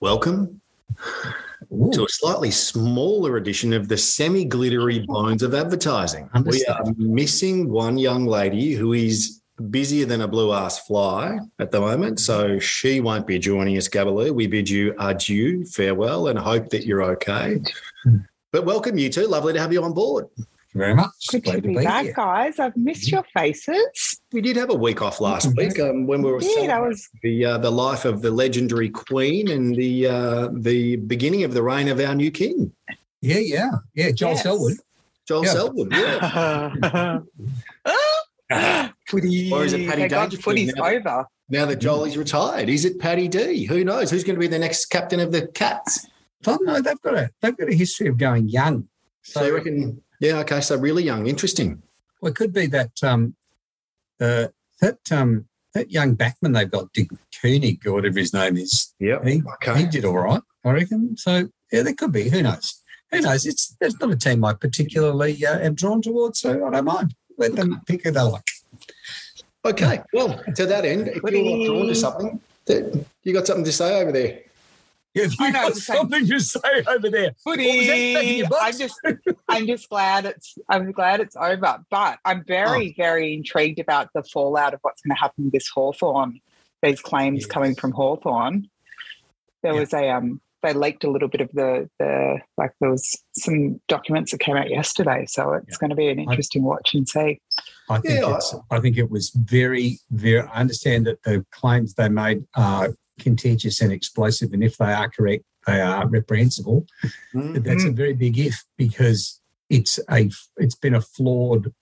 welcome Ooh, to a slightly smaller edition of the semi glittery bones of advertising. We are missing one young lady who is busier than a blue ass fly at the moment. So she won't be joining us, Gabaloo. We bid you adieu, farewell, and hope that you're okay. Hmm. But welcome, you two. Lovely to have you on board. Thank you very much. Good Glad to be back, here. guys. I've missed your faces. We did have a week off last week um, when we were Did I was the uh, the life of the legendary Queen and the uh, the beginning of the reign of our new king, Yeah, yeah, yeah. Joel Yes. Selwood. Joel Yeah. Selwood. Yeah. footy. Or is it Paddy Thank footy's now? over. Now that Joel is retired, is it Paddy D? Who knows? Who's going to be the next captain of the Cats? I don't know. They've got a they've got a history of going young. So you reckon? Yeah. Okay. So really young. Interesting. Well, it could be that um, uh, that um, that young backman they've got, Dick Koenig or whatever his name is. Yeah. He, he did all right, I reckon. So yeah, there could be. Who knows? Who knows? It's it's not a team I particularly uh, am drawn towards, so I don't mind. Let them pick who they like. Okay. Well, to that end, if you're drawn to something, you got something to say over there. Yeah, if you know, got it's like- something to say over there. What was that back in your Footy. I'm just, I'm just glad it's, I'm glad it's over. But I'm very, Oh. very intrigued about the fallout of what's going to happen with this Hawthorn. These claims Yes. coming from Hawthorn. There Yeah. was a, um, they leaked a little bit of the, the, like there was some documents that came out yesterday. So it's Yeah. going to be an interesting watch and see. I think Yeah, it's, I think it was very, very. I understand that the claims they made are contagious and explosive, and if they are correct, they are reprehensible. But that's a very big if because it's a it's been a flawed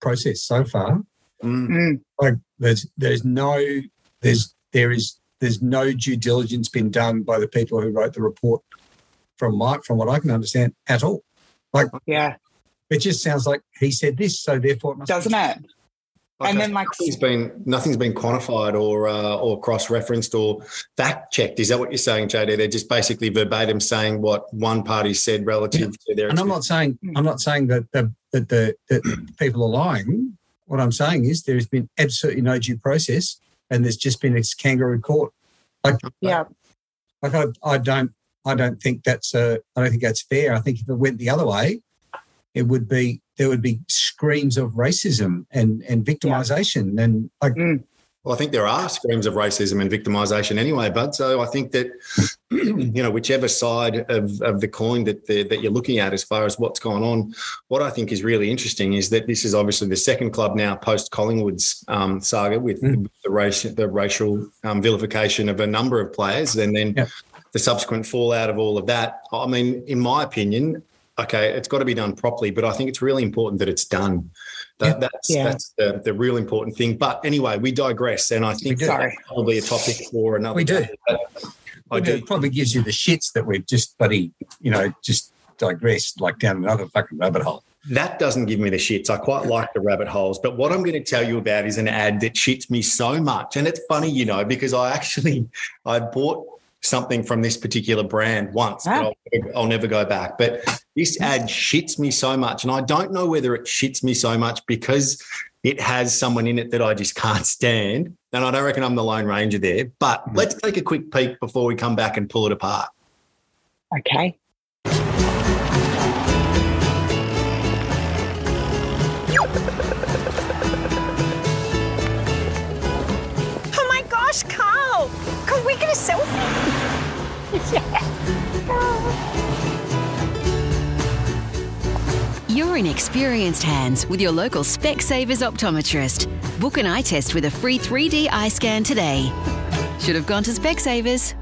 process so far. Mm. Mm. Like there's there's no there's there is there's no due diligence been done by the people who wrote the report from my from what I can understand at all. Like yeah. It just sounds like he said this, so therefore it must Doesn't it? Okay, And then, so like- nothing's been nothing's been quantified or uh, or cross referenced or fact checked. Is that what you're saying, JD? They're just basically verbatim saying what one party said relative to their. And I'm not saying I'm not saying that the that the that people are lying. What I'm saying is there has been absolutely no due process, and there's just been this kangaroo court. Like, Yeah. like I, I don't I don't think that's uh, I don't think that's fair. I think if it went the other way, it would be there would be screams of racism and and victimization and like Well, I think there are screams of racism and victimisation anyway, bud. So I think that you know whichever side of, of the coin that the, that you're looking at as far as what's gone on, what I think is really interesting is that this is obviously the second club now post Collingwood's um, saga with Mm. the race the racial um, vilification of a number of players, and then Yep. the subsequent fallout of all of that. I mean, in my opinion. Okay, it's got to be done properly, but I think it's really important that it's done. That, Yep. That's Yeah. that's the, the real important thing. But anyway, we digress, and I think do. Sorry. that's probably a topic for another. We do. day. But I it do. probably gives you the shits that we've just bloody you know just digressed like down another fucking rabbit hole. That doesn't give me the shits. I quite like the rabbit holes, but what I'm going to tell you about is an ad that shits me so much, and it's funny, you know, because I actually I bought something from this particular brand once, Ah. but I'll, I'll never go back. But this ad shits me so much, and I don't know whether it shits me so much because it has someone in it that I just can't stand, and I don't reckon I'm the Lone Ranger there. But mm. let's take a quick peek before we come back and pull it apart. Okay. Oh my gosh, Carl! Can we get a selfie? You're in experienced hands with your local Specsavers optometrist. Book an eye test with a free 3D eye scan today. Should have gone to Specsavers.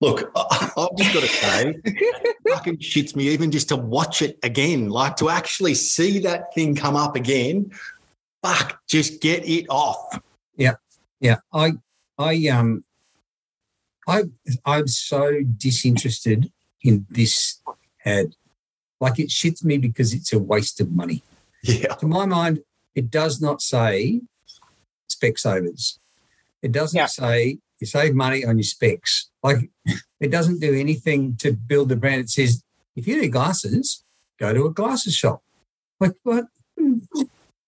Look, I- I've just got to say, it fucking shits me even just to watch it again. Like to actually see that thing come up again. Fuck, just get it off. Yeah, yeah, I, I, um, I, I'm so disinterested in this ad. Like it shits me because it's a waste of money. Yeah. To my mind, it does not say Specsavers. It doesn't Yeah. say you save money on your specs. Like it doesn't do anything to build the brand. It says if you need glasses, go to a glasses shop. Like what?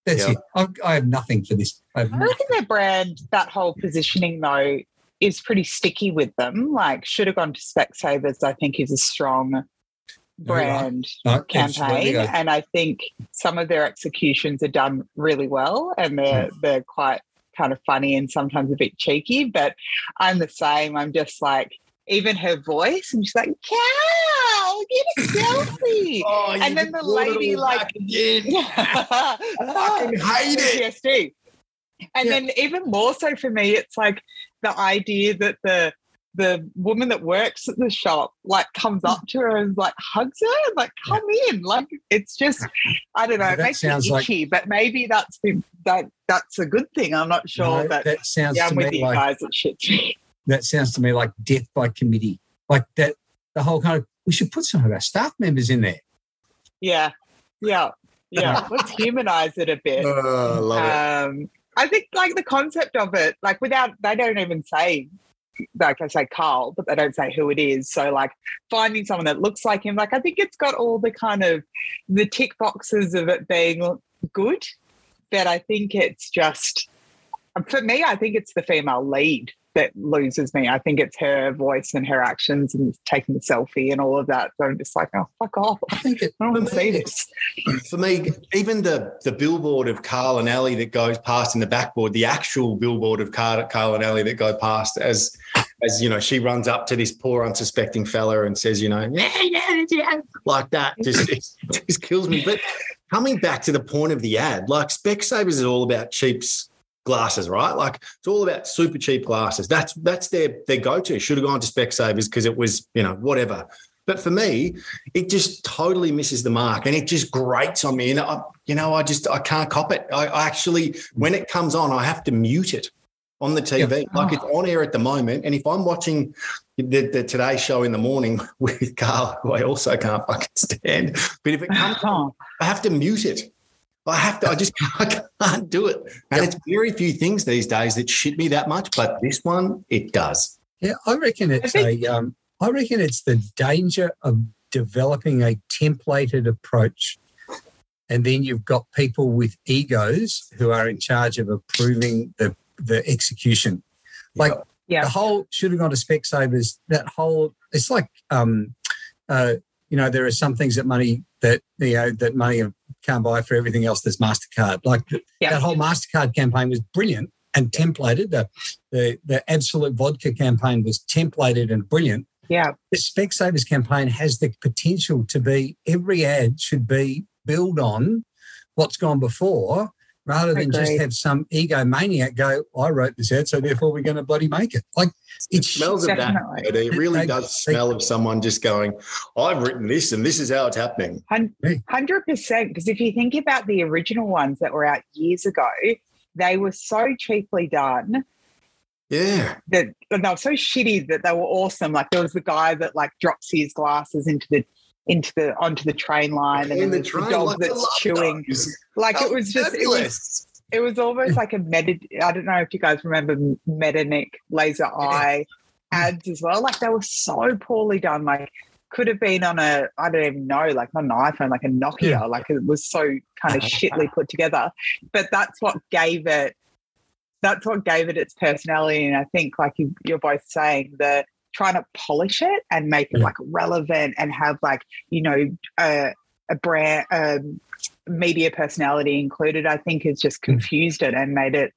That's Yeah. it. I, I have nothing for this. I have I reckon their brand, that whole positioning though, is pretty sticky with them. Like should have gone to Specsavers. I think is a strong brand uh, No, campaign, and I think some of their executions are done really well, and they're they're quite kind of funny and sometimes a bit cheeky. But I'm the same. I'm just like even her voice, and she's like, "Cow, get a selfie." Oh, And then the lady, like- again. I fucking hate it. PTSD. And Yeah. then even more so for me, it's like the idea that the the woman that works at the shop like comes up to her and like hugs her and like come in. Like it's just I don't know, Yeah, it that makes me sounds like- itchy, but maybe that's the, that that's a good thing. I'm not sure, No, but that sounds yeah, to I'm with me you like guys. It shit. that sounds to me like death by committee. Like that, the whole kind of we should put some of our staff members in there. yeah, yeah, yeah. Let's humanize it a bit. Oh, I love it. um, I think like the concept of it, like without they don't even say like I say Carl, but they don't say who it is. So like finding someone that looks like him, like I think it's got all the kind of the tick boxes of it being good, but I think it's just for me, I think it's the female lead that loses me. I think it's her voice and her actions and taking the selfie and all of that. So I'm just like, oh fuck off. I think it, I don't want to see this. For me, even the the billboard of Carl and Ellie that goes past in the backboard, the actual billboard of Carl, Carl and Ellie that go past as as you know, she runs up to this poor unsuspecting fella and says, you know, yeah, yeah, yeah, like that, just just kills me. But coming back to the point of the ad, like Specsavers is all about cheaps glasses, right? Like it's all about super cheap glasses. That's that's their their go-to. Should have gone to Specsavers because it was, you know, whatever. But for me, it just totally misses the mark and it just grates on me. And I, you know, I just I can't cop it. I, I actually, mm. when it comes on, I have to mute it on the TV. Like it's on air at the moment. And if I'm watching the, the Today Show in the morning with Carl, who I also can't fucking stand, but if it comes on, I have to mute it. I have to. I just I can't do it. And it's very few things these days that shit me that much, but this one it does. yeah, I reckon it's think- a. Um, I reckon it's the danger of developing a templated approach, and then you've got people with egos who are in charge of approving the the execution. Like Yeah. the whole should have gone to Specsavers. That whole it's like um, uh, you know there are some things that money that you know that money can't buy for everything else. There's Mastercard. Like Yeah. that whole Mastercard campaign was brilliant and templated. The the the Absolut vodka campaign was templated and brilliant. Yeah. The Specsavers campaign has the potential to be every ad should be build on what's gone before rather than just have some egomaniac go, I wrote this ad, so therefore we're going to bloody make it. Like It it's smells of that. Definitely. It it really They- does smell of someone just going, I've written this and this is how it's happening. Hundred percent. Because if you think about the original ones that were out years ago, they were so cheaply done Yeah. that and they were so shitty that they were awesome. Like there was the guy that like drops his glasses into the into the onto the train line, and In the there's the dog like, that's chewing. those. Like Oh, it was just it was it was almost like a meta. I don't know if you guys remember Metanic laser eye ads as well. Like they were so poorly done. Like could have been on a I don't even know, like not an iPhone, like a Nokia. Yeah. Like it was so kind of shitly put together. But that's what gave it. That's what gave it its personality. And I think, like you, you're both saying, the trying to polish it and make it Yeah. like relevant and have like you know a, a brand. Um, media personality included, I think has just confused it and made it,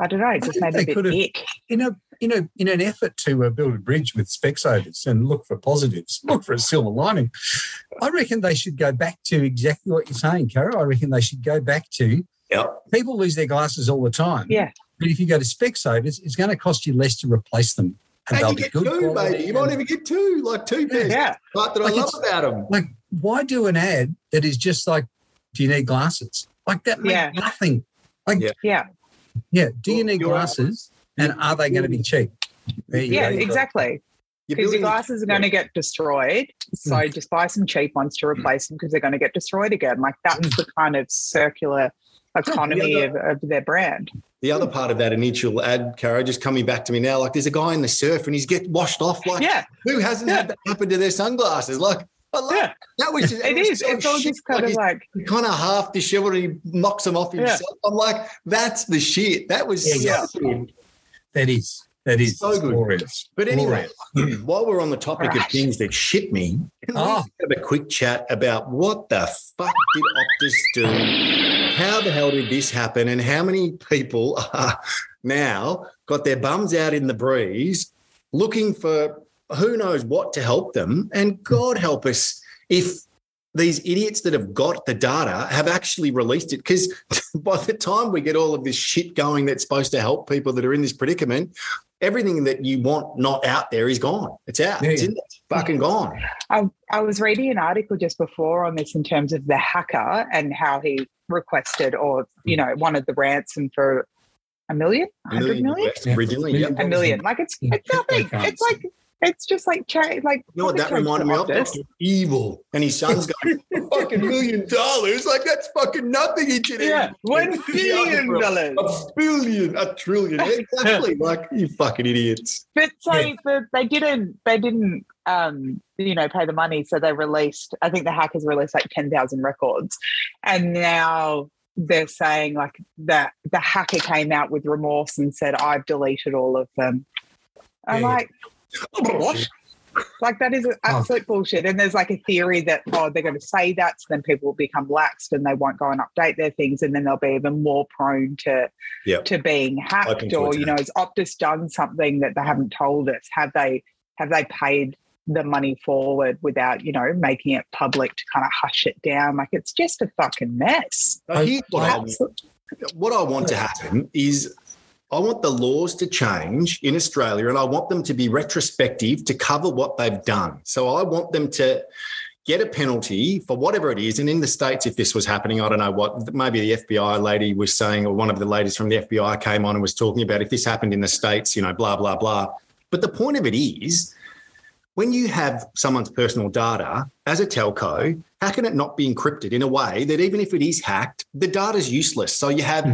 I don't know, it just made it a bit could have- ick. in a you know in an effort to uh, build a bridge with Specsavers and look for positives, look for a silver lining. I reckon they should go back to exactly what you're saying, Caro. I reckon they should go back to Yep. people lose their glasses all the time. Yeah. But if you go to Specsavers, it's going to cost you less to replace them. And they'll you be get good two, quality baby. You might even get two, like two pairs. Yeah. Part that Like I love about them. like why do an ad that is just like do you need glasses like that makes Yeah. nothing like Yeah. Yeah. yeah do you need you're- glasses and are they going to be cheap there you Yeah, go. exactly. Because your glasses are going to get destroyed. So Mm. just buy some cheap ones to replace them because they're going to get destroyed again. Like that's Mm. the kind of circular economy Yeah, of, of their brand. The other part of that initial ad, Caro, just coming back to me now, like there's a guy in the surf and he's get washed off. Like, Yeah, who hasn't Yeah. had that happen to their sunglasses? Like, I love yeah, that was just, it was is. so It's all just kind Like, of like, he's kind of half disheveled and he knocks them off Yeah. himself. I'm like, that's the shit. That was Yeah, so good. that is That is So good. glorious. But anyway, while we're on the topic of things that shit me, can Oh. just have a quick chat about what the fuck did Optus do? How the hell did this happen? And how many people are now got their bums out in the breeze looking for who knows what to help them? And God help us if these idiots that have got the data have actually released it. Because by the time we get all of this shit going that's supposed to help people that are in this predicament, everything that you want not out there is gone. It's out. Yeah, it's in there. It's fucking gone. I, I was reading an article just before on this in terms of the hacker and how he requested or, you know, wanted the ransom for a million, a hundred million, US, Yeah. Brazilian, yep. a million. Like it's it's nothing. It's like it's just like cha- like You know what that reminded me of? Optus. Dr. Evil. And his son's going, fucking million dollars. Like, that's fucking nothing. He should Yeah, one billion dollars. A billion, a trillion. Exactly. like, you fucking idiots. But so the, they didn't they didn't um you know pay the money, so they released. I think the hackers released like ten thousand records, and now they're saying like that the hacker came out with remorse and said I've deleted all of them. I'm Yeah. like, what? Like that is absolute bullshit. And there's like a theory that oh they're going to say that, so then people will become laxed and they won't go and update their things, and then they'll be even more prone to Yep. to being hacked. to Or you know, has Optus done something that they haven't told us? Have they have they paid the money forward without you know making it public to kind of hush it down? Like it's just a fucking mess. So here's what I, what I want to happen is I want the laws to change in Australia and I want them to be retrospective to cover what they've done. So I want them to get a penalty for whatever it is. And in the States, if this was happening, I don't know what, maybe the FBI lady was saying, or one of the ladies from the FBI came on and was talking about if this happened in the States, you know, blah, blah, blah. But the point of it is, when you have someone's personal data as a telco, how can it not be encrypted in a way that even if it is hacked, the data's useless? So you have hmm.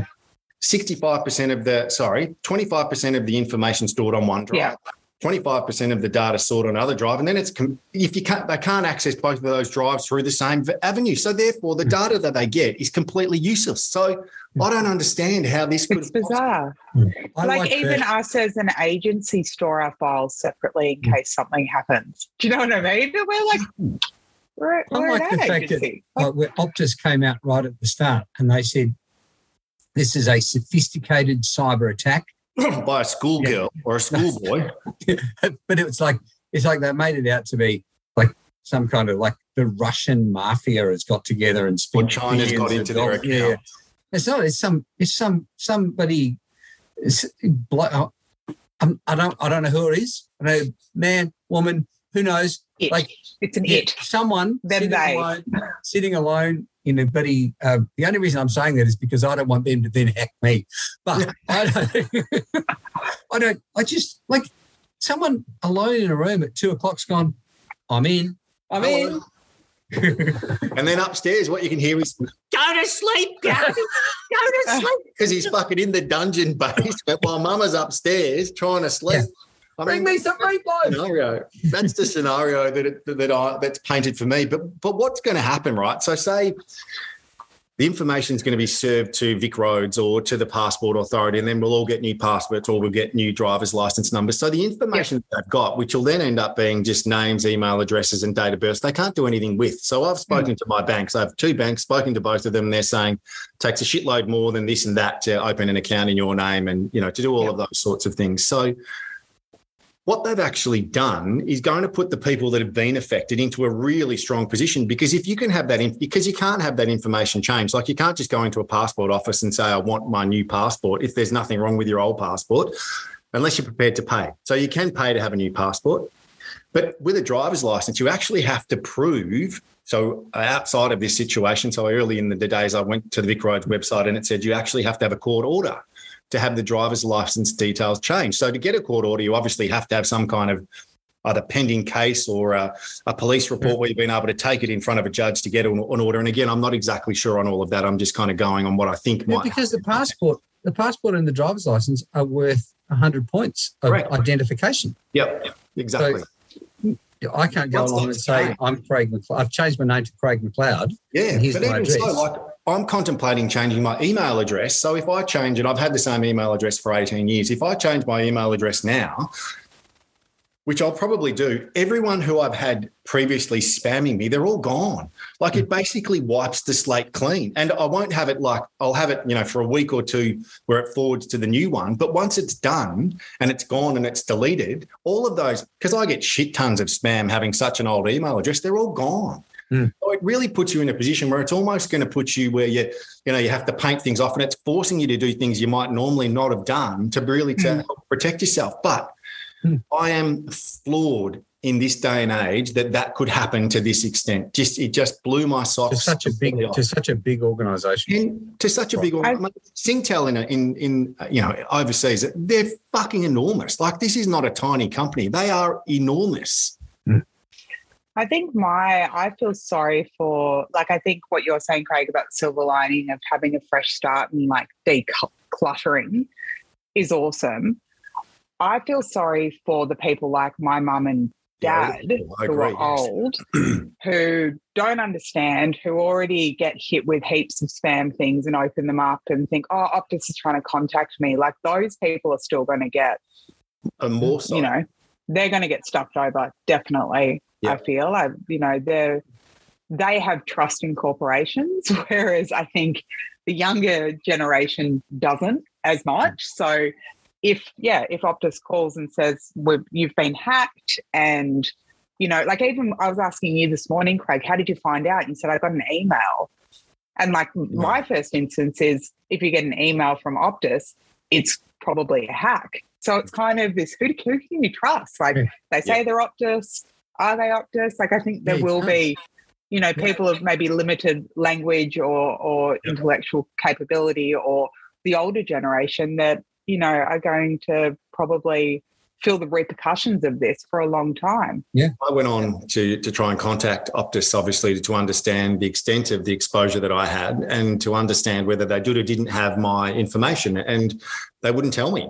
65% of the, sorry, 25% of the information stored on one drive. Yeah. 25% of the data stored on another drive, and then it's if you can't, they can't access both of those drives through the same avenue. So therefore, the hmm. data that they get is completely useless. So hmm. I don't understand how this could. It's bizarre. Hmm. I like, that. even us as an agency store our files separately in case something happens. Do you know what I mean? We're like, we're, I we're like the ad fact that agency. uh, where Optus came out right at the start and they said, this is a sophisticated cyber attack. by a schoolgirl or a schoolboy. but it was like, it's like they made it out to be like some kind of like the Russian mafia has got together and Or spent China's got into their account. Yeah. It's not. It's some. It's some. Somebody. It's, blo- um, I don't. I don't know who it is. I know man, woman. Who knows? It. Like it's an yeah, it. someone Them sitting they. alone, sitting alone in a bloody. Uh, the only reason I'm saying that is because I don't want them to then hack me. But I don't. I don't. I just like someone alone in a room at two o'clock's gone. I'm in. I'm in. And then upstairs, what you can hear is Go to sleep, Gary. Go to sleep. because he's fucking in the dungeon basement while Mama's upstairs trying to sleep. Yeah. I Bring me some meatloaf. scenario. That's the scenario that it, that I that's painted for me. But but what's going to happen, right? So say the information is going to be served to VicRoads or to the Passport Authority, and then we'll all get new passports or we'll get new driver's license numbers. So the information that they've got, which will then end up being just names, email addresses, and date of birth, they can't do anything with. So I've hmm. spoken to my banks. I have two banks, spoken to both of them, and they're saying it takes a shitload more than this and that to open an account in your name and you know to do all Yeah. of those sorts of things. So what they've actually done is going to put the people that have been affected into a really strong position because if you can have that in, because you can't have that information changed like you can't just go into a passport office and say i want my new passport if there's nothing wrong with your old passport unless you're prepared to pay. So you can pay to have a new passport but with a driver's license you actually have to prove so outside of this situation so early in the days i went to the VicRoads website and it said you actually have to have a court order to have the driver's license details changed. So to get a court order, you obviously have to have some kind of either pending case or a, a police mm. report where you've been able to take it in front of a judge to get an, an order. And again, I'm not exactly sure on all of that. I'm just kind of going on what I think Yeah, might. because the passport, the passport and the driver's license are worth hundred points of Correct. identification. Yep, exactly. I can't go along and say? I'm Craig McLeod. I've changed my name to Craig McLeod. yeah, but even so, like I'm contemplating changing my email address. So if I change it, I've had the same email address for 18 years. If I change my email address now, which I'll probably do, everyone who I've had previously spamming me, they're all gone. Like it hmm. basically wipes the slate clean. And I won't have it like, I'll have it, you know, for a week or two where it forwards to the new one. But once it's done and it's gone and it's deleted, all of those, because I get shit tons of spam having such an old email address, they're all gone. Mm. So it really puts you in a position where it's almost going to put you where you, you know, you have to paint things off and it's forcing you to do things you might normally not have done to really to Mm. help protect yourself. But Mm. I am floored in this day and age that that could happen to this extent. Just it just blew my To socks. such a big, off. to such a big organisation. and to such a big I- organ- Singtel in a, in in you know overseas, they're fucking enormous. Like this is not a tiny company; they are enormous. I think my I feel sorry for like I think what you're saying, Craig, about silver lining of having a fresh start and like decluttering is awesome. I feel sorry for the people like my mum and dad I who are old, who don't understand, who already get hit with heaps of spam things and open them up and think, oh, Optus is trying to contact me. Like those people are still going to get And more so, you know, they're going to get stuffed over. Definitely, Yeah. I feel. I, you know, they're they have trust in corporations, whereas I think the younger generation doesn't as much. So, if yeah, if Optus calls and says We've, you've been hacked, and you know, like even I was asking you this morning, Craig, how did you find out? You said I got an email, and like my first instance is if you get an email from Optus, it's probably a hack. So it's kind of this who, who can you trust? Like they say they're Optus. Are they Optus? Like I think there Yeah, will it's be, you know, people of maybe limited language or or intellectual capability or the older generation that, you know, are going to probably feel the repercussions of this for a long time. Yeah, I went on to to try and contact Optus, obviously, to, to understand the extent of the exposure that I had and to understand whether they did or didn't have my information, and they wouldn't tell me.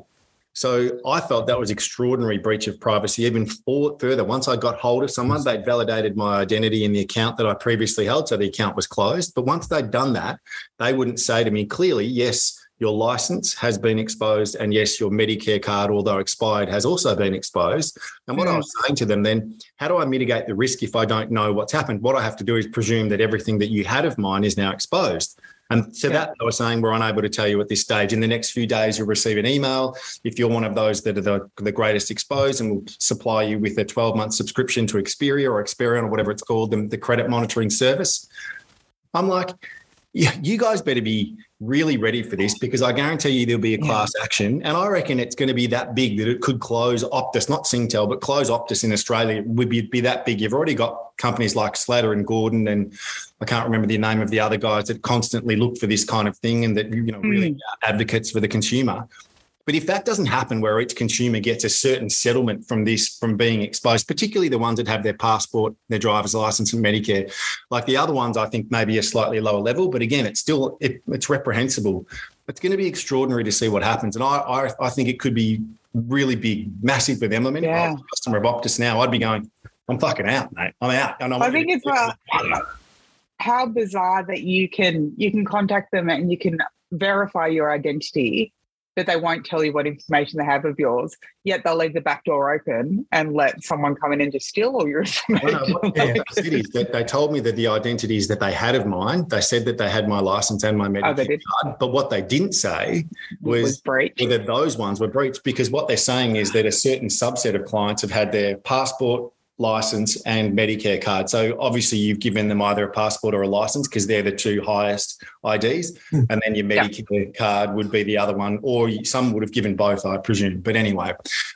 So I felt that was extraordinary breach of privacy. Even further, once I got hold of someone, they'd validated my identity in the account that I previously held, so the account was closed. But once they'd done that, they wouldn't say to me clearly, yes, your license has been exposed, and yes, your Medicare card, although expired, has also been exposed. And what I was saying to them then, how do I mitigate the risk if I don't know what's happened? What I have to do is presume that everything that you had of mine is now exposed. Um, and to Yeah. that, I was saying we're unable to tell you at this stage. In the next few days, you'll receive an email. If you're one of those that are the, the greatest exposed, and we'll supply you with a 12 month subscription to Xperia or Experian or whatever it's called, the, the credit monitoring service. I'm like, yeah, you guys better be really ready for this because I guarantee you there'll be a Yeah. class action. And I reckon it's going to be that big that it could close Optus, not Singtel, but close Optus in Australia It would be, be that big. You've already got companies like Slater and Gordon, and I can't remember the name of the other guys that constantly look for this kind of thing and that, you know, really hmm. are advocates for the consumer. But if that doesn't happen, where each consumer gets a certain settlement from this, from being exposed, particularly the ones that have their passport, their driver's license, and Medicare, like the other ones, I think maybe a slightly lower level. But again, it's still it, it's reprehensible. It's going to be extraordinary to see what happens, and I I, I think it could be really big, massive for them. I mean, if I Yeah. was a customer of Optus now, I'd be going, I'm fucking out, mate. I'm out. And I'm I think it's well, uh, how bizarre that you can you can contact them and you can verify your identity, they won't tell you what information they have of yours. Yet they'll leave the back door open and let someone come in and just steal all your Well, information. no, what they said is that they told me that the identities that they had of mine, they said that they had my license and my Oh, Medicare did. card. But what they didn't say was was whether those ones were breached because what they're saying is that a certain subset of clients have had their passport license and medicare card. So obviously you've given them either a passport or a license because they're the two highest ids hmm. and then your Yeah. medicare card would be the other one or some would have given both i presume. But anyway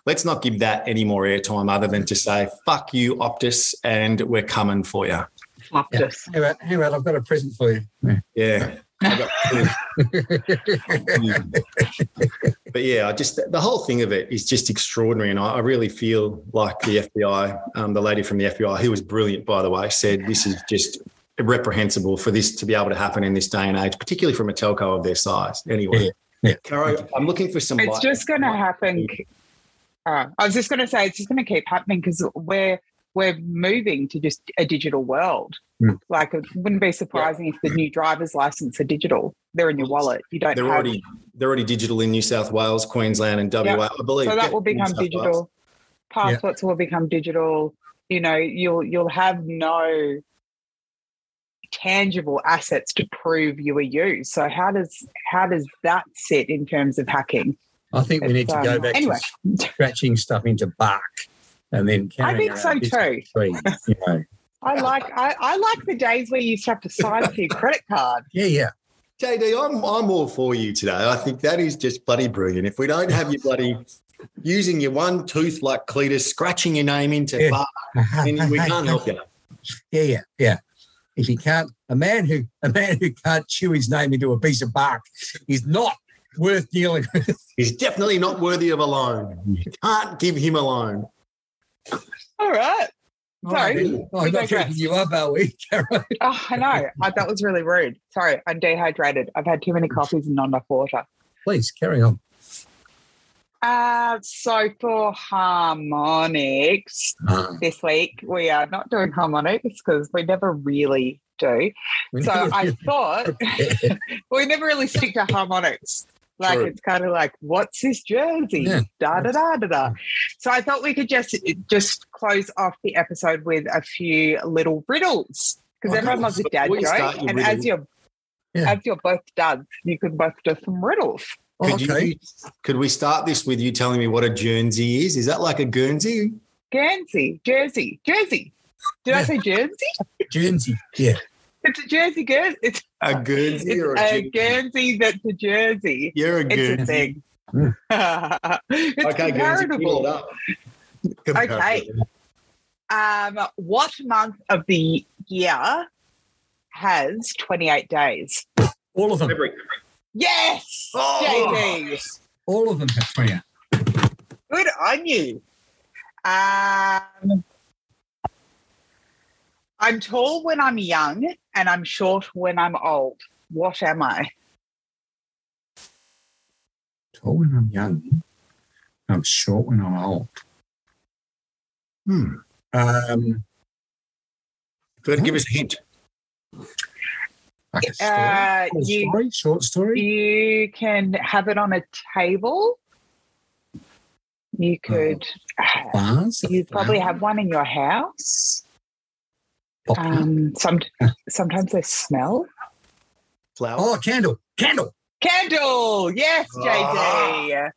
let's not give that any more airtime other than to say fuck you optus and we're coming for you Optus. Hey, mate, hey, mate, I've got a present for you. yeah. I got- but yeah, I just the whole thing of it is just extraordinary, and I, I really feel like the FBI, um, the lady from the FBI, who was brilliant by the way, said this is just reprehensible for this to be able to happen in this day and age, particularly from a telco of their size. Anyway, Yeah, yeah. Caro, I'm looking for some. It's light- just going to happen. Uh, I was just going to say it's just going to keep happening because we're we're moving to just a digital world. Hmm. Like it wouldn't be surprising if the new driver's license are digital. They're in your wallet. You don't They're have already they're already digital in New South Wales, Queensland, and WA. I believe. so that will become South Wales. digital. Passports will become digital. You know, you'll you'll have no tangible assets to prove you were you. So how does how does that sit in terms of hacking? I think we need to It's, go um, back anyway. to scratching stuff into bark and then I think so too. Tree, you know. I like I, I like the days where you used to have to sign for your credit card. Yeah, yeah. JD, I'm I'm all for you today. I think that is just bloody brilliant. If we don't have you bloody using your one tooth like Cletus, scratching your name into Yeah. bar, then we can't help you. Yeah, yeah, yeah. If he can't, a man who a man who can't chew his name into a piece of bark is not worth dealing with. He's definitely not worthy of a loan. You can't give him a loan. All right. Sorry. Oh, I'm not digress. picking you up, are we? Oh, I know. I, that was really rude. Sorry, I'm dehydrated. I've had too many coffees and not enough water. Please carry on. Uh, so for harmonics Ah, this week, we are not doing harmonics because we never really do. So I thought we never really stick to harmonics. Like True. it's kind of like, what's this jersey? Yeah. Da da da da da. So I thought we could just just close off the episode with a few little riddles because Oh, everyone loves a dad we joke, start and riddle. as you're Yeah. as you're both dads, you could both do some riddles. Oh, Could okay. you could we start this with you telling me what a Guernsey is? Is that like a Guernsey? Guernsey, Jersey, Jersey. Did I say Jersey? Guernsey. Yeah. It's a Jersey Guernsey. It's, A Guernsey it's or a, a Guernsey? Guernsey that's a Jersey. You're a Guernsey. It's a thing. It's Okay, Guernsey, it comparable. up. Okay. Um, what month of the year has 28 days? All of them. February. Yes, Oh! JD. All of them have 28. Good on you. Um, I'm tall when I'm young and I'm short when I'm old. What am I? Tall when I'm young. I'm short when I'm old. Hmm. Um, Got give us a hint. like a story. Uh, Short you, story? Short story? you can have it on a table. You could, Bars? you probably have one in your house. Popcorn. Um, some, sometimes they smell. Flower. oh, candle. Candle. Candle. Yes, JD.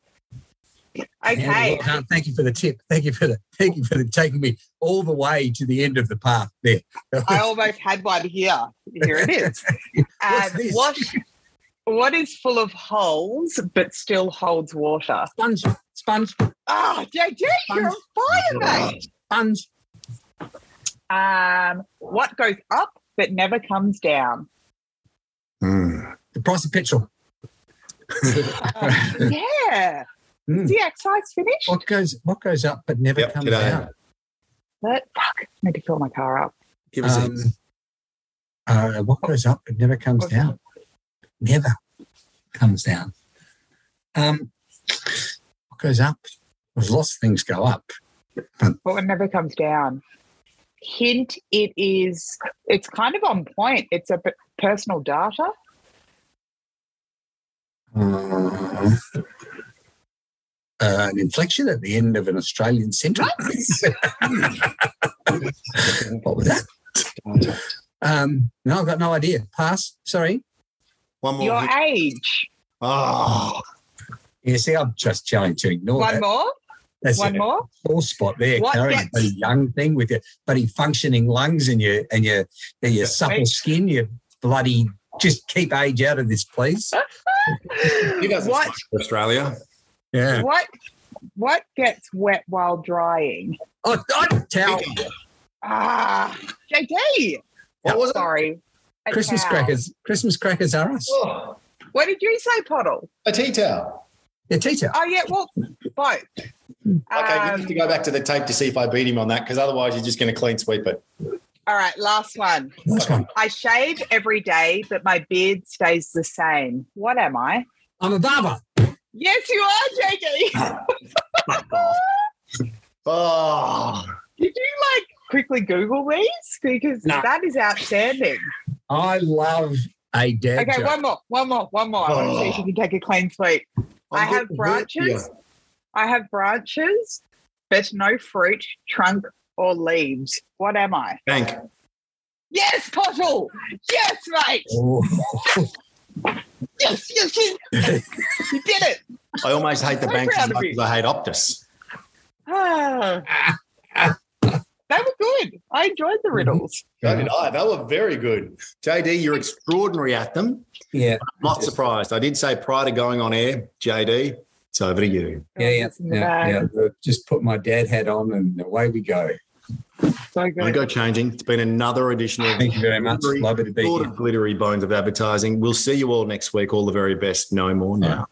Okay. Candle. Well. Thank you for the tip. Thank you for the thank you for the, taking me all the way to the end of the path there. I almost had one here. Here it is. What's Um, this? what what is full of holes but still holds water? Sponge. Sponge. Ah, JD, you're on fire, mate. Sponge. Um, what goes up but never comes down? Hmm. The price of petrol. Uh, yeah. Mm. The exercise finished? What goes what goes up but never Yep, comes down? But fuck, I need to fill my car up. Give us Um, hint. uh, what goes up but never comes What's down? Never comes down. Um, what goes up? There's lots of things go up. But it never comes down. Hint: It is. It's kind of on point. It's a p- personal data. Uh, uh, an inflection at the end of an Australian sentence. what was that? Um, no, I've got no idea. Pass. Sorry. One more. Your hint. age. Oh, Yeah, see, I'm just trying to ignore One that. more. That's One a more. sore spot there, What Karen. gets- The young thing with your bloody functioning lungs and your and your and your supple skin. You bloody just keep age out of this, please. he doesn't What? Australia. Yeah. What what gets wet while drying? Oh, oh towel. Ah, JD. What was it? Sorry. A Christmas towel. crackers. Christmas crackers are us. Oh, What did you say, Poddle? a tea towel. Oh Yeah, teacher. Oh yeah, well, both. Okay, you Um, have to go back to the tape to see if I beat him on that, because otherwise you're just going to clean sweep it. all right, last one. Nice one. I shave every day, but my beard stays the same. What am I? I'm a barber. Yes, you are, JD. Oh, Did you like quickly Google these because No. that is outstanding. I love a dad Okay, joke. one more, one more, one more. I want to see if you can take a clean sweep. I have getting hurt here. branches. I have branches, but no fruit, trunk, or leaves. What am I? Bank. Yes, Pottle. Yes, mate. Oh, Yes, yes, yes. you did it. I almost hate the So bank as much as I hate Optus. Ah. They were good. I enjoyed the mm-hmm. riddles. So did I. They were very good. JD, you're extraordinary at them. yeah, Not surprised. I did say prior to going on air, JD, it's over to you. yeah, yeah, It's yeah, yeah. Just put my dad hat on and away we go. So I good. go changing. It's been another edition of Thank you very much. Glittery- Lovely to be Sort here. of glittery bones of advertising. We'll see you all next week. All the very best. No more now.